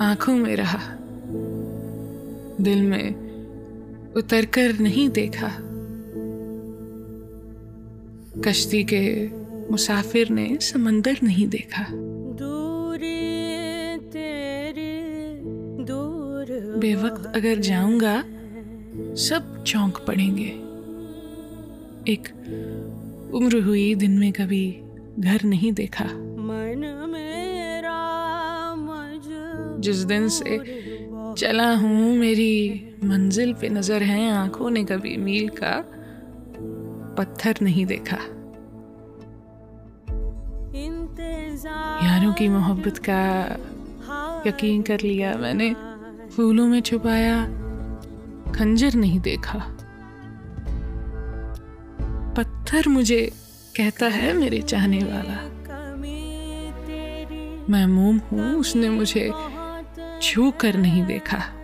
आँखों में रहा। दिल में उतरकर नहीं देखा। कश्ती के मुसाफिर ने समंदर नहीं देखा। दूरी तेरी दूर बेवक्त अगर जाऊँगा सब चौंक पड़ेंगे। एक उम्र हुई दिन में कभी घर नहीं देखा। जिस दिन से चला हूँ, मेरी मंजिल पे नज़र है, आँखों ने कभी मील का पत्थर नहीं देखा। यारों की मोहब्बत का यकीन कर लिया मैंने, फूलों में छुपाया खंजर नहीं देखा। पत्थर मुझे कहता है मेरे चाहने वाला। मैं मोम हूँ, उसने मुझे छू कर नहीं देखा।